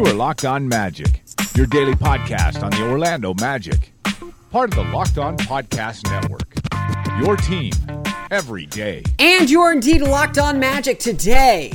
You are Locked On Magic, your daily podcast on the Orlando Magic, part of the Locked On Podcast Network. Your team every day. And you're indeed locked on magic today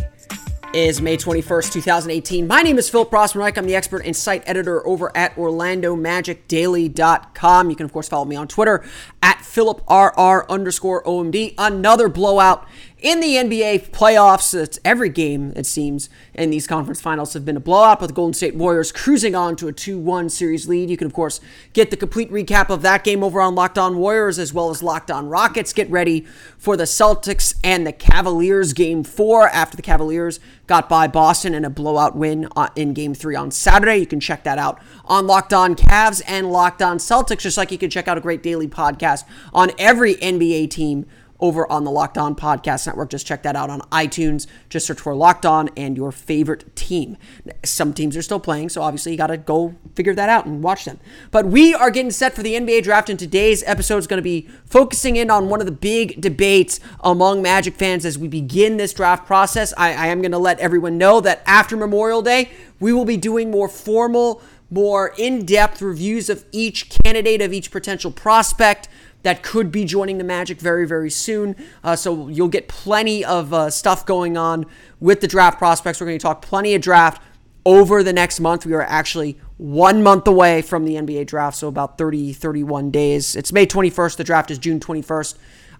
is May 21st, 2018. My name is Phil Rossman-Reich. I'm the expert and site editor over at OrlandoMagicDaily.com. You can, of course, follow me on Twitter at PhilipRR underscore OMD. Another blowout in the NBA playoffs, it's every game, it seems, in these conference finals have been a blowout, but the Golden State Warriors cruising on to a 2 1 series lead. You can, of course, get the complete recap of that game over on Locked On Warriors as well as Locked On Rockets. Get ready for the Celtics and the Cavaliers game four after the Cavaliers got by Boston in a blowout win uh, in game three on Saturday. You can check that out on Locked On Cavs and Locked On Celtics, just like you can check out a great daily podcast on every NBA team over on the Locked On Podcast Network. Just check that out on iTunes. Just search for Locked On and your favorite team. Some teams are still playing, so obviously you got to go figure that out and watch them. But we are getting set for the NBA draft, and today's episode is going to be focusing in on one of the big debates among Magic fans as we begin this draft process. I, I am going to let everyone know that after Memorial Day, we will be doing more formal, more in depth reviews of each candidate, of each potential prospect that could be joining the Magic very, very soon. Uh, so you'll get plenty of uh, stuff going on with the draft prospects. We're going to talk plenty of draft over the next month. We are actually one month away from the NBA draft, so about 30, 31 days. It's May 21st. The draft is June 21st.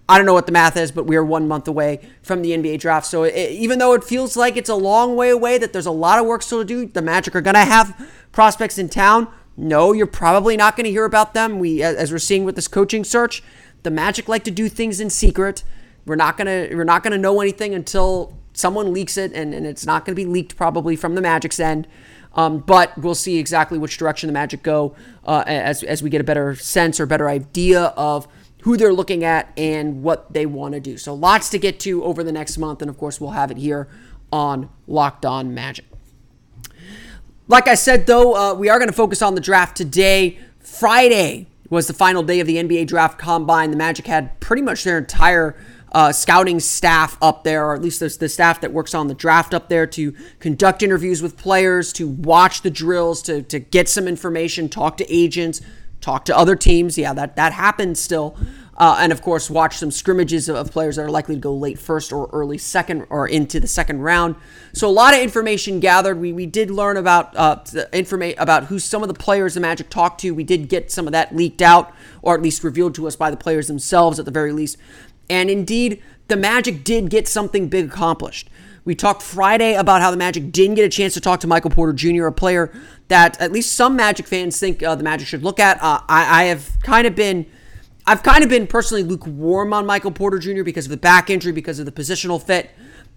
I don't know what the math is, but we are one month away from the NBA draft. So it, even though it feels like it's a long way away, that there's a lot of work still to do, the Magic are going to have prospects in town. No, you're probably not going to hear about them. We, as we're seeing with this coaching search, the Magic like to do things in secret. We're not gonna we're not gonna know anything until someone leaks it, and, and it's not gonna be leaked probably from the Magic's end. Um, but we'll see exactly which direction the Magic go uh, as as we get a better sense or better idea of who they're looking at and what they want to do. So lots to get to over the next month, and of course we'll have it here on Locked On Magic. Like I said, though, uh, we are going to focus on the draft today. Friday was the final day of the NBA draft combine. The Magic had pretty much their entire uh, scouting staff up there, or at least the, the staff that works on the draft up there to conduct interviews with players, to watch the drills, to, to get some information, talk to agents, talk to other teams. Yeah, that, that happens still. Uh, and of course, watch some scrimmages of players that are likely to go late first or early second or into the second round. So a lot of information gathered. We, we did learn about uh, information about who some of the players the Magic talked to. We did get some of that leaked out, or at least revealed to us by the players themselves at the very least. And indeed, the Magic did get something big accomplished. We talked Friday about how the Magic didn't get a chance to talk to Michael Porter Jr., a player that at least some Magic fans think uh, the Magic should look at. Uh, I, I have kind of been I've kind of been personally lukewarm on Michael Porter Jr. because of the back injury, because of the positional fit,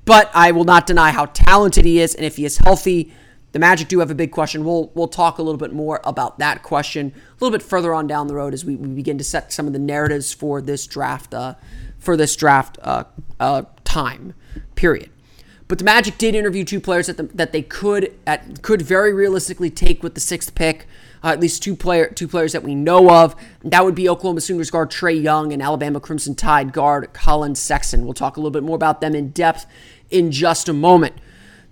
but I will not deny how talented he is, and if he is healthy, the Magic do have a big question. We'll we'll talk a little bit more about that question a little bit further on down the road as we, we begin to set some of the narratives for this draft uh, for this draft uh, uh, time period. But the Magic did interview two players that, the, that they could at, could very realistically take with the sixth pick uh, at least two player two players that we know of. That would be Oklahoma Sooners guard Trae Young and Alabama Crimson Tide guard Collin Sexton. We'll talk a little bit more about them in depth in just a moment.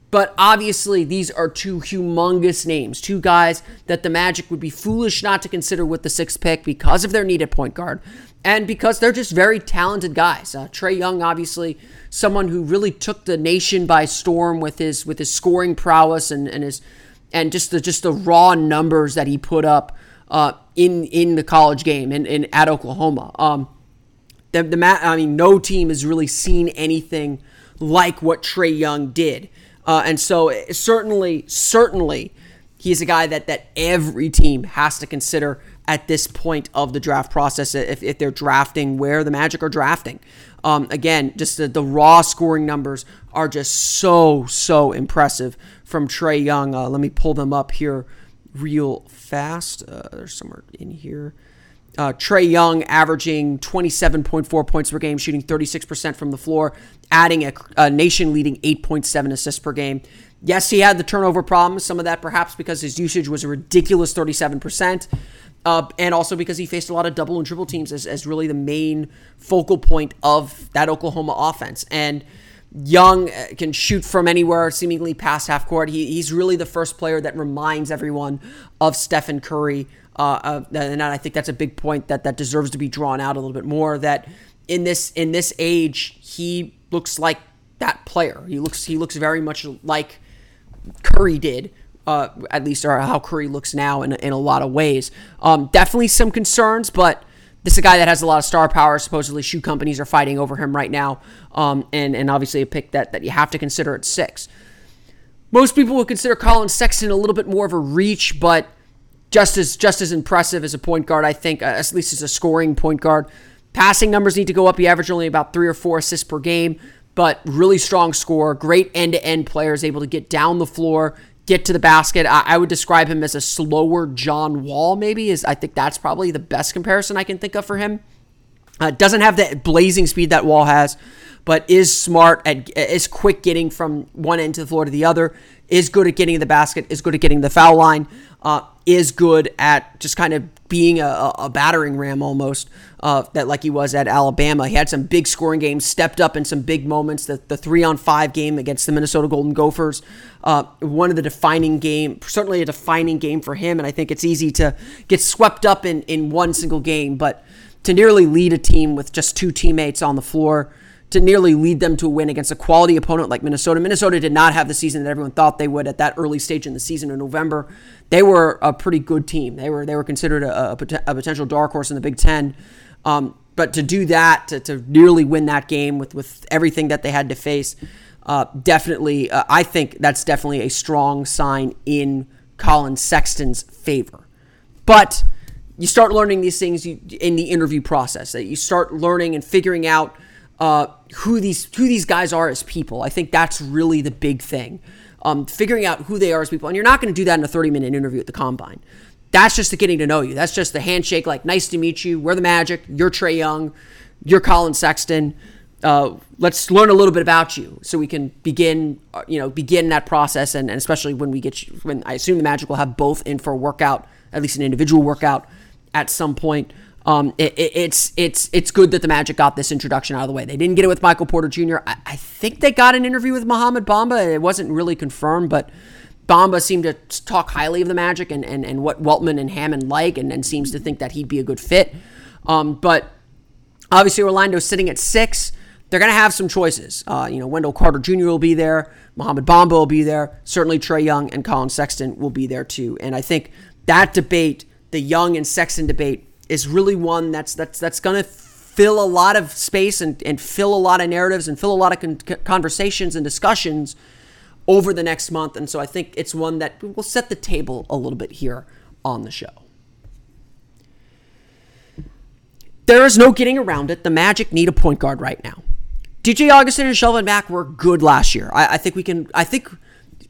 But obviously, these are two humongous names, two guys that the Magic would be foolish not to consider with the sixth pick because of their need at point guard and because they're just very talented guys. Uh, Trae Young, obviously, someone who really took the nation by storm with his with his scoring prowess and, and his and just the just the raw numbers that he put up uh, in in the college game and in, at Oklahoma. Um, the the I mean, no team has really seen anything like what Trae Young did, uh, and so certainly certainly he's a guy that that every team has to consider at this point of the draft process if, if they're drafting where the Magic are drafting. Um, again, just the, the raw scoring numbers are just so so impressive from Trae Young. Uh, let me pull them up here real fast. Uh, they're somewhere in here. Uh, Trae Young averaging 27.4 points per game, shooting 36% from the floor, adding a, a nation leading 8.7 assists per game. Yes, he had the turnover problem. Some of that perhaps because his usage was a ridiculous 37%, uh, and also because he faced a lot of double and triple teams as, as really the main focal point of that Oklahoma offense. And young, uh, can shoot from anywhere, seemingly past half court. He, he's really the first player that reminds everyone of Stephen Curry. Uh, and I think that's a big point that that deserves to be drawn out a little bit more. That in this in this age, he looks like that player. He looks he looks very much like Curry did. Uh, at least, or how Curry looks now in, in a lot of ways. Um, definitely some concerns, but this is a guy that has a lot of star power. Supposedly, shoe companies are fighting over him right now, um, and and obviously a pick that that you have to consider at six. Most people would consider Collin Sexton a little bit more of a reach, but just as just as impressive as a point guard, I think, uh, at least as a scoring point guard. Passing numbers need to go up. He averaged only about three or four assists per game, but really strong score. Great end to end player is able to get down the floor, get to the basket. I, I, would describe him as a slower John Wall, maybe. Is I think that's probably the best comparison I can think of for him. Uh, doesn't have the blazing speed that Wall has, but is smart at is quick getting from one end to the floor to the other. Is good at getting the basket. Is good at getting the foul line. Uh, is good at just kind of being a, a battering ram almost, uh, that like he was at Alabama. He had some big scoring games, stepped up in some big moments. The, the three on five game against the Minnesota Golden Gophers, uh, one of the defining game, certainly a defining game for him. And I think it's easy to get swept up in, in one single game, but to nearly lead a team with just two teammates on the floor to nearly lead them to a win against a quality opponent like Minnesota. Minnesota did not have the season that everyone thought they would at that early stage in the season in November. They were a pretty good team. They were they were considered a, a, a potential dark horse in the Big Ten. Um, but to do that, to, to nearly win that game with with everything that they had to face, uh, definitely, uh, I think that's definitely a strong sign in Collin Sexton's favor. But you start learning these things in the interview process. That you start learning and figuring out uh, who these who these guys are as people. I think that's really the big thing. Um, figuring out who they are as people, and you're not going to do that in a 30 minute interview at the combine. That's just the getting to know you. That's just the handshake. Like, nice to meet you. We're the Magic. You're Trae Young. You're Collin Sexton. Uh, let's learn a little bit about you so we can begin, uh, you know, begin that process. And, and especially when we get, you, when I assume the Magic will have both in for a workout, at least an individual workout at some point. Um, it, it, it's it's it's good that the Magic got this introduction out of the way. They didn't get it with Michael Porter Jr. I, I think they got an interview with Mohamed Bamba. It wasn't really confirmed, but Bamba seemed to talk highly of the Magic and, and, and what Weltman and Hammond like, and, and seems to think that he'd be a good fit. Um, but obviously, Orlando's sitting at six. They're going to have some choices. Uh, you know, Wendell Carter Jr. will be there. Mohamed Bamba will be there. Certainly, Trae Young and Collin Sexton will be there too. And I think that debate, the Young and Sexton debate, is really one that's that's that's going to fill a lot of space and, and fill a lot of narratives and fill a lot of con- conversations and discussions over the next month. And so I think it's one that will set the table a little bit here on the show. There is no getting around it. The Magic need a point guard right now. DJ Augustin and Shelvin Mack were good last year. I, I think we can. I think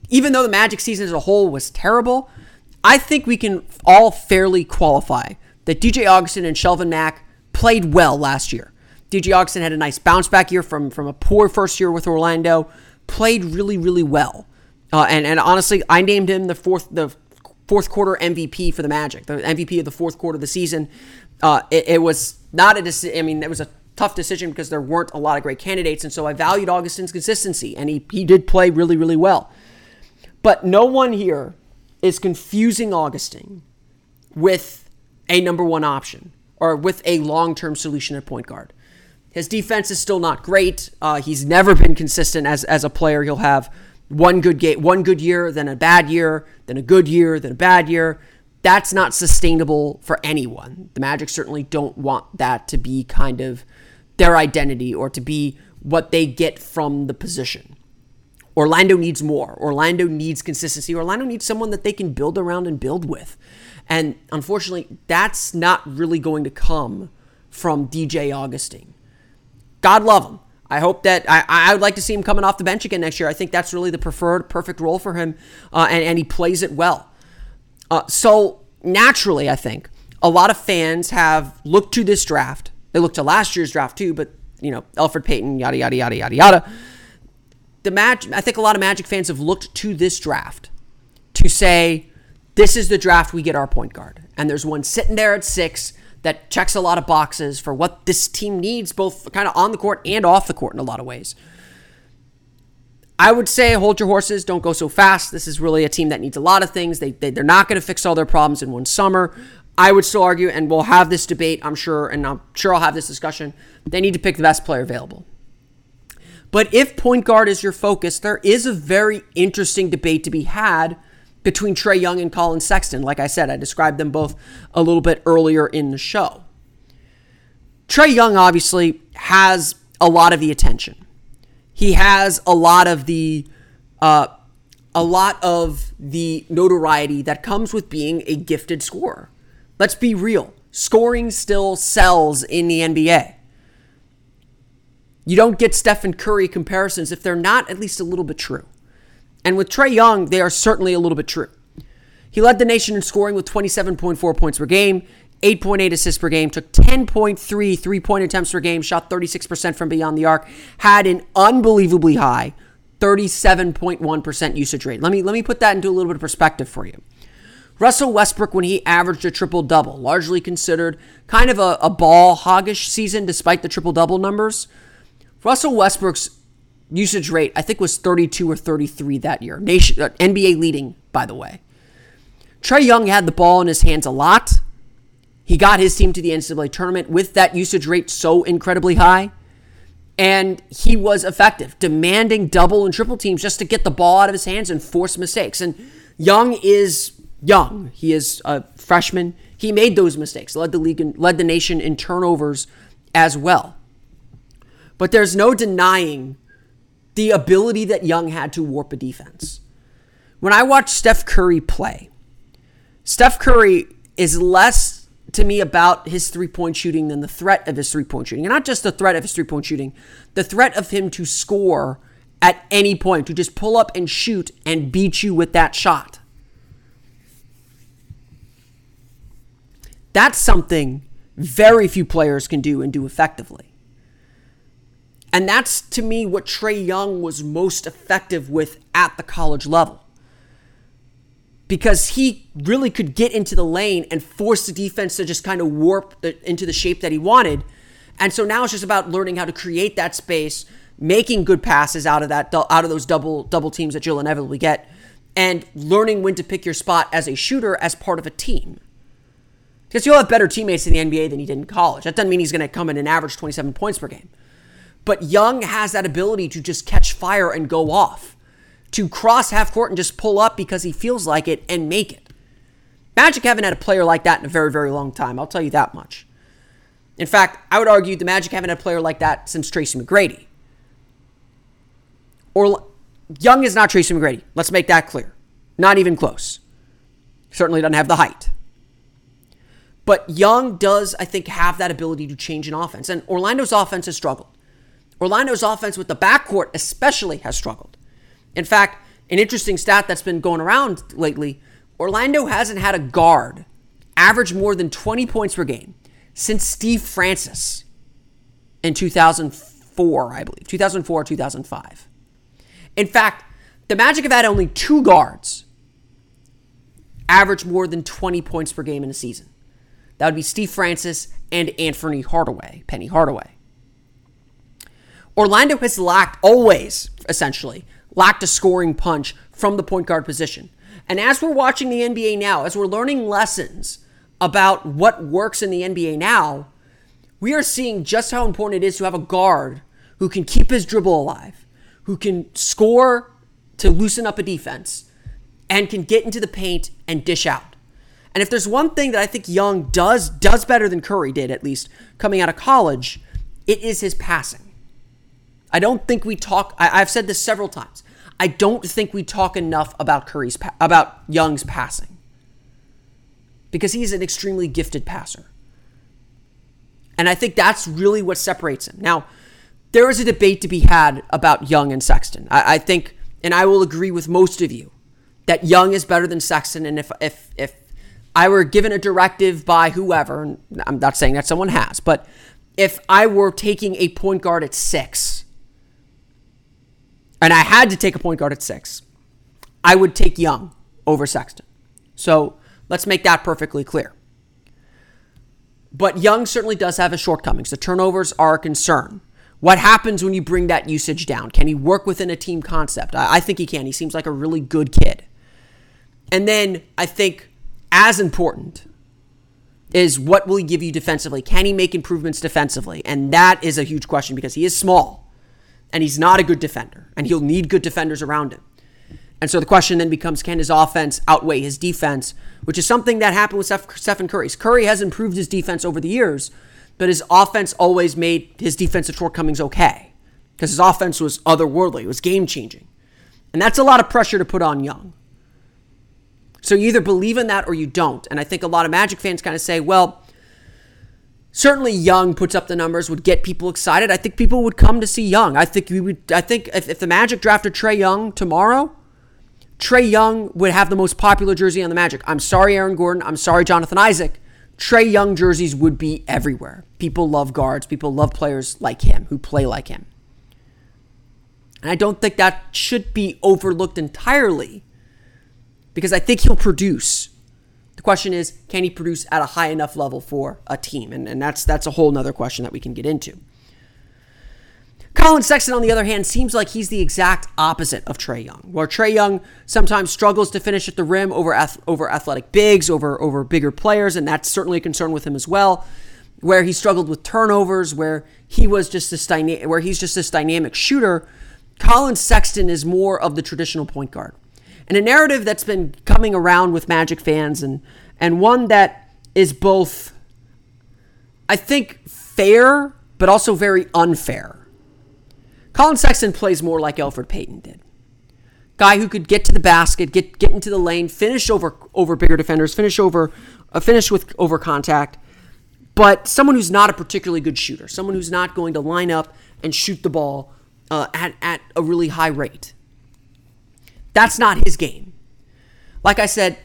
even though the Magic season as a whole was terrible, I think we can all fairly qualify that DJ Augustin and Shelvin Mack played well last year. DJ Augustin had a nice bounce back year from, from a poor first year with Orlando, played really, really well. Uh, and, and honestly, I named him the fourth the fourth quarter MVP for the Magic, the MVP of the fourth quarter of the season. Uh, it, it, was not a decision. I mean, it was a tough decision because there weren't a lot of great candidates, and so I valued Augustin's consistency, and he he did play really, really well. But no one here is confusing Augustin with a number one option or with a long term solution at point guard. His defense is still not great. Uh, he's never been consistent as, as a player. He'll have one good game, one good year, then a bad year, then a good year, then a bad year. That's not sustainable for anyone. The Magic certainly don't want that to be kind of their identity or to be what they get from the position. Orlando needs more. Orlando needs consistency. Orlando needs someone that they can build around and build with. And unfortunately, that's not really going to come from DJ Augustin. God love him. I hope that I, I would like to see him coming off the bench again next year. I think that's really the preferred, perfect role for him, uh, and, and he plays it well. Uh, so naturally, I think a lot of fans have looked to this draft. They looked to last year's draft too, but you know, Elfrid Payton, yada yada yada yada yada. The match. I think a lot of Magic fans have looked to this draft to say this is the draft we get our point guard. And there's one sitting there at six that checks a lot of boxes for what this team needs, both kind of on the court and off the court in a lot of ways. I would say hold your horses. Don't go so fast. This is really a team that needs a lot of things. They, they, they're not going to fix all their problems in one summer. I would still argue, and we'll have this debate, I'm sure, and I'm sure I'll have this discussion. They need to pick the best player available. But if point guard is your focus, there is a very interesting debate to be had between Trae Young and Collin Sexton. Like I said, I described them both a little bit earlier in the show. Trae Young obviously has a lot of the attention. He has a lot of the uh, a lot of the notoriety that comes with being a gifted scorer. Let's be real. Scoring still sells in the NBA. You don't get Stephen Curry comparisons if they're not at least a little bit true. And with Trae Young, they are certainly a little bit true. He led the nation in scoring with 27.4 points per game, 8.8 assists per game, took 10.3 three point attempts per game, shot 36% from beyond the arc, had an unbelievably high 37.1% usage rate. Let me, let me put that into a little bit of perspective for you. Russell Westbrook, when he averaged a triple double, largely considered kind of a, a ball hoggish season despite the triple double numbers. Russell Westbrook's usage rate, I think, was 32 or 33 that year. Nation, uh, NBA leading, by the way. Trae Young had the ball in his hands a lot. He got his team to the NCAA tournament with that usage rate so incredibly high. And he was effective, demanding double and triple teams just to get the ball out of his hands and force mistakes. And Young is young. He is a freshman. He made those mistakes, led the league and led the nation in turnovers as well. But there's no denying the ability that Young had to warp a defense. When I watch Steph Curry play, Steph Curry is less to me about his three point shooting than the threat of his three point shooting. And not just the threat of his three point shooting, the threat of him to score at any point, to just pull up and shoot and beat you with that shot. That's something very few players can do and do effectively. And that's to me what Trae Young was most effective with at the college level. Because he really could get into the lane and force the defense to just kind of warp the, into the shape that he wanted. And so now it's just about learning how to create that space, making good passes out of that out of those double double teams that you'll inevitably get, and learning when to pick your spot as a shooter as part of a team. Because you'll have better teammates in the NBA than he did in college. That doesn't mean he's going to come in and average 27 points per game. But Young has that ability to just catch fire and go off, to cross half court and just pull up because he feels like it and make it. Magic haven't had a player like that in a very, very long time. I'll tell you that much. In fact, I would argue the Magic haven't had a player like that since Tracy McGrady. Or Young is not Tracy McGrady. Let's make that clear. Not even close. Certainly doesn't have the height. But Young does, I think, have that ability to change an offense. And Orlando's offense has struggled. Orlando's offense with the backcourt especially has struggled. In fact, an interesting stat that's been going around lately Orlando hasn't had a guard average more than 20 points per game since Steve Francis in 2004, I believe, 2004 2005. In fact, the Magic have had only two guards average more than 20 points per game in a season. That would be Steve Francis and Anthony Hardaway, Penny Hardaway. Orlando has lacked, always, essentially, lacked a scoring punch from the point guard position. And as we're watching the NBA now, as we're learning lessons about what works in the NBA now, we are seeing just how important it is to have a guard who can keep his dribble alive, who can score to loosen up a defense, and can get into the paint and dish out. And if there's one thing that I think Young does does better than Curry did, at least coming out of college, it is his passing. I don't think we talk. I, have said this several times. I don't think we talk enough about Curry's about Young's passing because he's an extremely gifted passer, and I think that's really what separates him. Now, there is a debate to be had about Young and Sexton. I, I think, and I will agree with most of you that Young is better than Sexton, and if if if I were given a directive by whoever, and I'm not saying that someone has, but if I were taking a point guard at six and I had to take a point guard at six, I would take Young over Sexton. So let's make that perfectly clear. But Young certainly does have his shortcomings. The turnovers are a concern. What happens when you bring that usage down? Can he work within a team concept? I, I think he can. He seems like a really good kid. And then I think, as important, is what will he give you defensively? Can he make improvements defensively? And that is a huge question because he is small and he's not a good defender and he'll need good defenders around him. And so the question then becomes can his offense outweigh his defense, which is something that happened with Stephen Curry. Curry has improved his defense over the years, but his offense always made his defensive shortcomings okay because his offense was otherworldly, it was game changing. And that's a lot of pressure to put on Young. So you either believe in that or you don't. And I think a lot of Magic fans kind of say, well, certainly Young puts up the numbers, would get people excited. I think people would come to see Young. I think we would I think if, if the Magic drafted Trae Young tomorrow, Trae Young would have the most popular jersey on the Magic. I'm sorry, Aaron Gordon. I'm sorry, Jonathan Isaac. Trae Young jerseys would be everywhere. People love guards. People love players like him who play like him. And I don't think that should be overlooked entirely because I think he'll produce. Question is, can he produce at a high enough level for a team? And, and that's that's a whole nother question that we can get into. Collin Sexton, on the other hand, seems like he's the exact opposite of Trae Young, where Trae Young sometimes struggles to finish at the rim over over athletic bigs, over over bigger players, and that's certainly a concern with him as well. Where he struggled with turnovers, where he was just this dyna- where he's just this dynamic shooter. Collin Sexton is more of the traditional point guard and a narrative that's been coming around with Magic fans and and one that is both I think fair but also very unfair. Collin Sexton plays more like Elfrid Payton did. Guy who could get to the basket, get get into the lane, finish over over bigger defenders, finish over uh, finish with over contact, but someone who's not a particularly good shooter, someone who's not going to line up and shoot the ball uh, at at a really high rate. That's not his game. Like I said,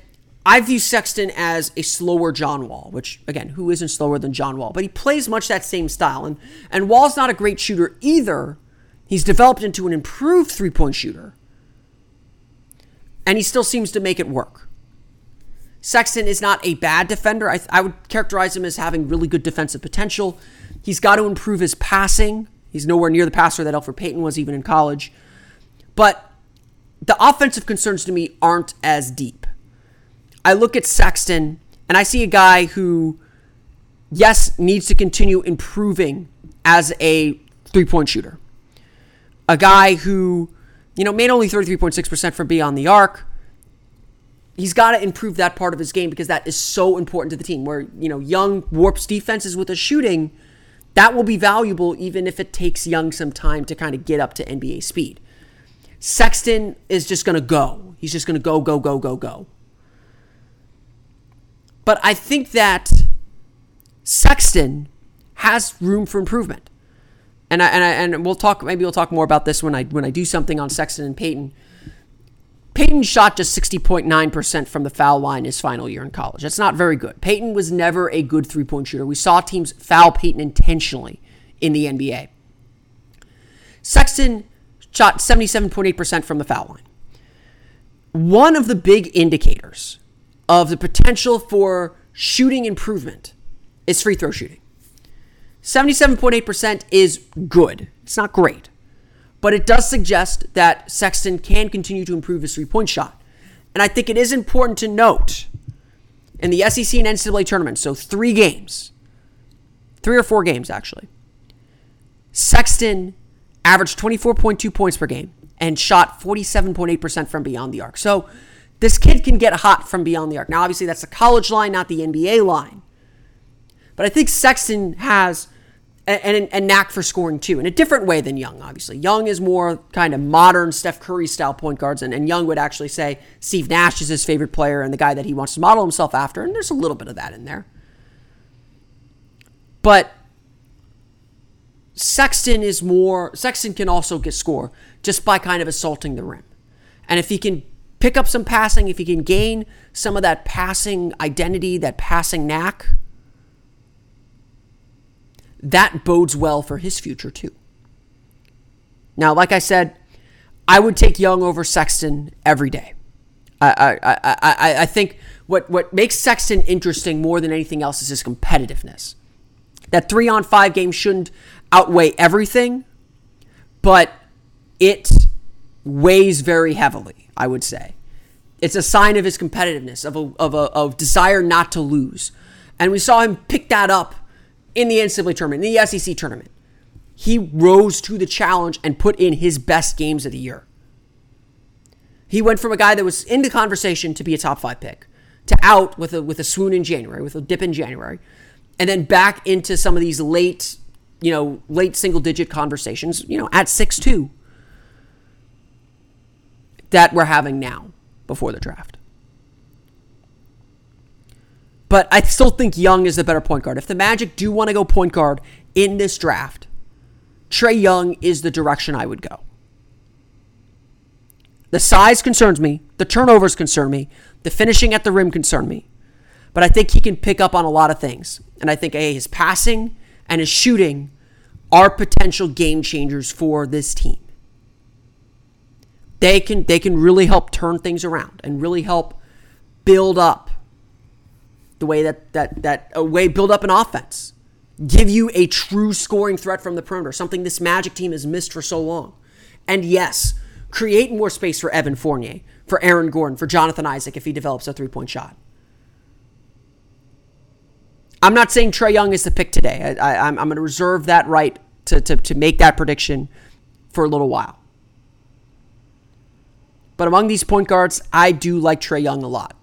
I view Sexton as a slower John Wall, which again, who isn't slower than John Wall? But he plays much that same style. And and Wall's not a great shooter either. He's developed into an improved three-point shooter. And he still seems to make it work. Sexton is not a bad defender. I, I would characterize him as having really good defensive potential. He's got to improve his passing. He's nowhere near the passer that Elfrid Payton was even in college. But the offensive concerns to me aren't as deep. I look at Sexton and I see a guy who, yes, needs to continue improving as a three point shooter. A guy who, you know, made only 33.6% from beyond the arc. He's got to improve that part of his game because that is so important to the team. Where, you know, Young warps defenses with a shooting, that will be valuable even if it takes Young some time to kind of get up to NBA speed. Sexton is just going to go. He's just going to go, go, go, go, go. But I think that Sexton has room for improvement. And I, and I, and we'll talk maybe we'll talk more about this when I when I do something on Sexton and Payton. Payton shot just 60.9% from the foul line his final year in college. That's not very good. Payton was never a good three-point shooter. We saw teams foul Payton intentionally in the NBA. Sexton shot 77.8% from the foul line. One of the big indicators of the potential for shooting improvement is free throw shooting. 77.8% is good. It's not great. But it does suggest that Sexton can continue to improve his three point shot. And I think it is important to note in the SEC and NCAA tournament, so three games, three or four games actually, Sexton averaged 24.2 points per game and shot 47.8% from beyond the arc. So this kid can get hot from beyond the arc. Now, obviously, that's the college line, not the NBA line. But I think Sexton has a, a, a knack for scoring too, in a different way than Young, obviously. Young is more kind of modern Steph Curry style point guards, and, and Young would actually say Steve Nash is his favorite player and the guy that he wants to model himself after, and there's a little bit of that in there. But Sexton is more. Sexton can also get score just by kind of assaulting the rim, and if he can pick up some passing, if he can gain some of that passing identity, that passing knack, that bodes well for his future too. Now, like I said, I would take Young over Sexton every day. I, I, I, I, I think what, what makes Sexton interesting more than anything else is his competitiveness. That three on five game shouldn't outweigh everything, but it weighs very heavily, I would say. It's a sign of his competitiveness, of a, of a of desire not to lose. And we saw him pick that up in the NCAA tournament, in the SEC tournament. He rose to the challenge and put in his best games of the year. He went from a guy that was in the conversation to be a top five pick to out with a with a swoon in January, with a dip in January, and then back into some of these late, you know, late single digit conversations, you know, at six two that we're having now before the draft. But I still think Young is the better point guard. If the Magic do want to go point guard in this draft, Trae Young is the direction I would go. The size concerns me, the turnovers concern me, the finishing at the rim concern me. But I think he can pick up on a lot of things. And I think A, his passing and his shooting are potential game changers for this team. They can they can really help turn things around and really help build up the way that that that a way build up an offense give you a true scoring threat from the perimeter something this magic team has missed for so long. And yes create more space for evan fournier for aaron gordon for jonathan isaac if he develops a three-point shot i'm not saying Trae young is the pick today I, am going to reserve that right to, to, to make that prediction for a little while but among these point guards, I do like Trae Young a lot.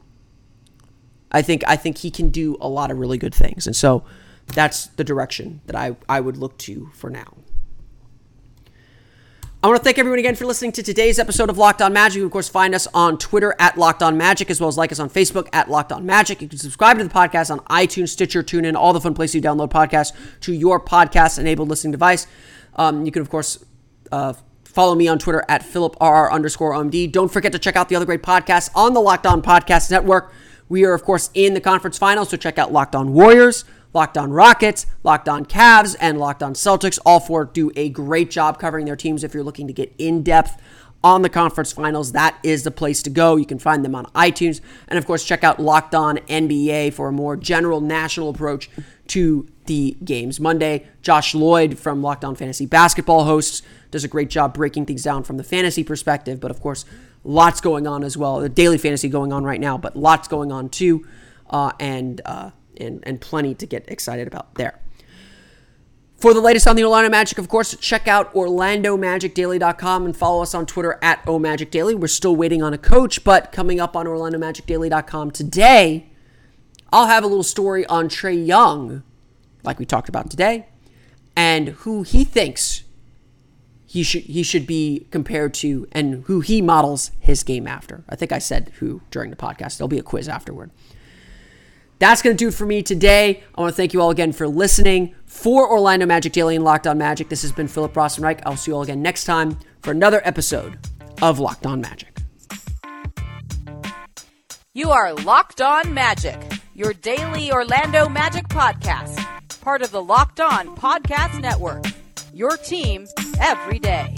I think I think he can do a lot of really good things. And so that's the direction that I, I would look to for now. I want to thank everyone again for listening to today's episode of Locked On Magic. You, of course, find us on Twitter at Locked On Magic, as well as like us on Facebook at Locked On Magic. You can subscribe to the podcast on iTunes, Stitcher, TuneIn, all the fun places you download podcasts to your podcast-enabled listening device. Um, you can, of course, uh, Follow me on Twitter at PhilipRR underscore OMD. Don't forget to check out the other great podcasts on the Locked On Podcast Network. We are, of course, in the conference finals, so check out Locked On Warriors, Locked On Rockets, Locked On Cavs, and Locked On Celtics. All four do a great job covering their teams. If you're looking to get in depth on the conference finals, that is the place to go. You can find them on iTunes. And of course, check out Locked On NBA for a more general national approach to the games. Monday, Josh Lloyd from Locked On Fantasy Basketball hosts does a great job breaking things down from the fantasy perspective. But of course, lots going on as well. The daily fantasy going on right now, but lots going on too, uh, and uh, and and plenty to get excited about there. For the latest on the Orlando Magic, of course, check out OrlandoMagicDaily.com and follow us on Twitter at OMagicDaily. We're still waiting on a coach, but coming up on OrlandoMagicDaily.com today, I'll have a little story on Trae Young, like we talked about today, and who he thinks he should he should be compared to and who he models his game after. I think I said who during the podcast. There'll be a quiz afterward. That's going to do it for me today. I want to thank you all again for listening. For Orlando Magic Daily and Locked On Magic, this has been Philip Rossman-Reich. I'll see you all again next time for another episode of Locked On Magic. You are Locked On Magic, your daily Orlando Magic podcast, part of the Locked On Podcast Network your team every day.